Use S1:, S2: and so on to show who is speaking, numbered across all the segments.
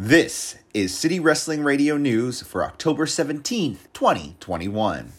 S1: This is City Wrestling Radio News for October 17th, 2021.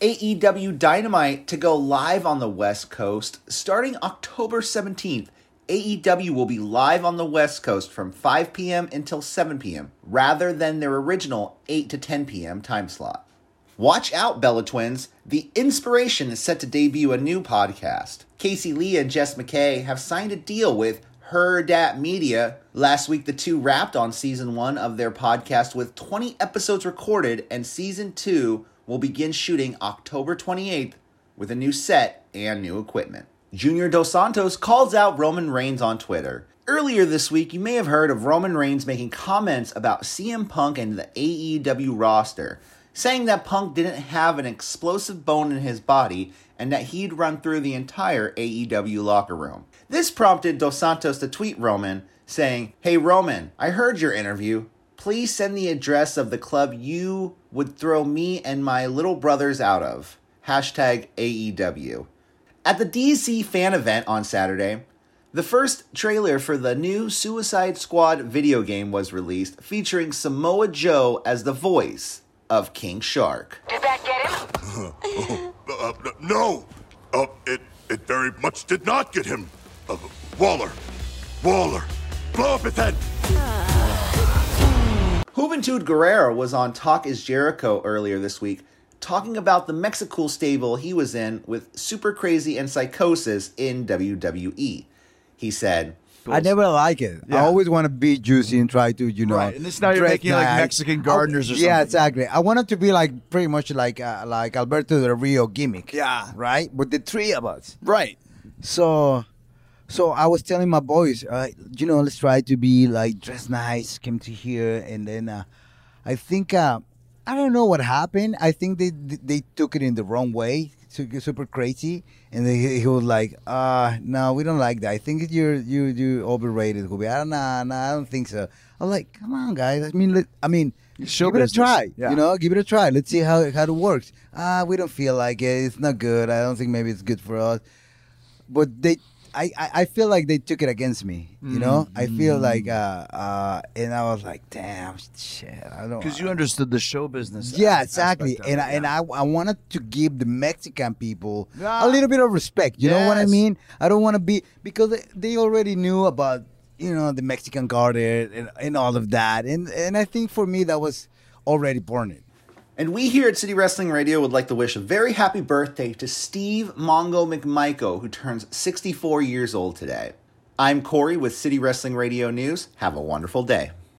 S1: AEW Dynamite to go live on the West Coast starting October 17th. AEW will be live on the West Coast from 5 p.m. until 7 p.m. rather than their original 8 to 10 p.m. time slot. Watch out, Bella Twins. The Inspiration is set to debut a new podcast. Casey Lee and Jess McKay have signed a deal with Hurrdat Media. Last week, the two wrapped on season one of their podcast with 20 episodes recorded, and season two will begin shooting October 28th with a new set and new equipment. Junior Dos Santos calls out Roman Reigns on Twitter. Earlier this week, you may have heard of Roman Reigns making comments about CM Punk and the AEW roster, saying that Punk didn't have an explosive bone in his body and that he'd run through the entire AEW locker room. This prompted Dos Santos to tweet Roman, saying, Hey Roman, I heard your interview. Please send the address of the club you would throw me and my little brothers out of. Hashtag AEW. At the DC fan event on Saturday, the first trailer for the new Suicide Squad video game was released, featuring Samoa Joe as the voice of King Shark.
S2: Did that get him?
S3: Uh, no, uh, it it very much did not get him. Uh, Waller, Waller, blow up his head.
S1: Juventud Guerrero was on Talk is Jericho earlier this week, talking about the Mexicool stable he was in with Super Crazy and Psychosis in WWE. He said,
S4: I never like it. I always want to be juicy and try to, you know.
S5: Right, and this now you're making it like. Mexican gardeners or
S4: I- Yeah, exactly. I want it to be like pretty much like uh, like Alberto Del Rio gimmick.
S5: Yeah.
S4: right. With the three of us.
S5: Right.
S4: So, so I was telling my boys, uh, you know, let's try to be like dress nice, came to here, and then uh, I think uh, I don't know what happened. I think they they took it in the wrong way, super crazy, and they, he was like, uh, no, we don't like that. I think you're you you overrated, Juvi. I don't nah, nah, I don't think so. I'm like, come on, guys. I mean, let, I mean.
S5: Show
S4: give it a try,
S5: Yeah.
S4: you know. Give it a try. Let's see how how it works. Ah, we don't feel like it. It's not good. I don't think maybe it's good for us but they I, I, I feel like they took it against me you know i feel like uh uh and i was like damn shit i don't
S5: Because you understood the show business.
S4: yeah exactly and
S5: it,
S4: I, and. I, I wanted to give the mexican people
S5: Ah.
S4: a little bit of respect you know what i mean i don't want to be because they, they already knew about you know the mexican garden and, and all of that and and i think for me that was already born it
S1: And we here at City Wrestling Radio would like to wish a very happy birthday to Steve Mongo McMichael, who turns 64 years old today. I'm Corey with City Wrestling Radio News. Have a wonderful day.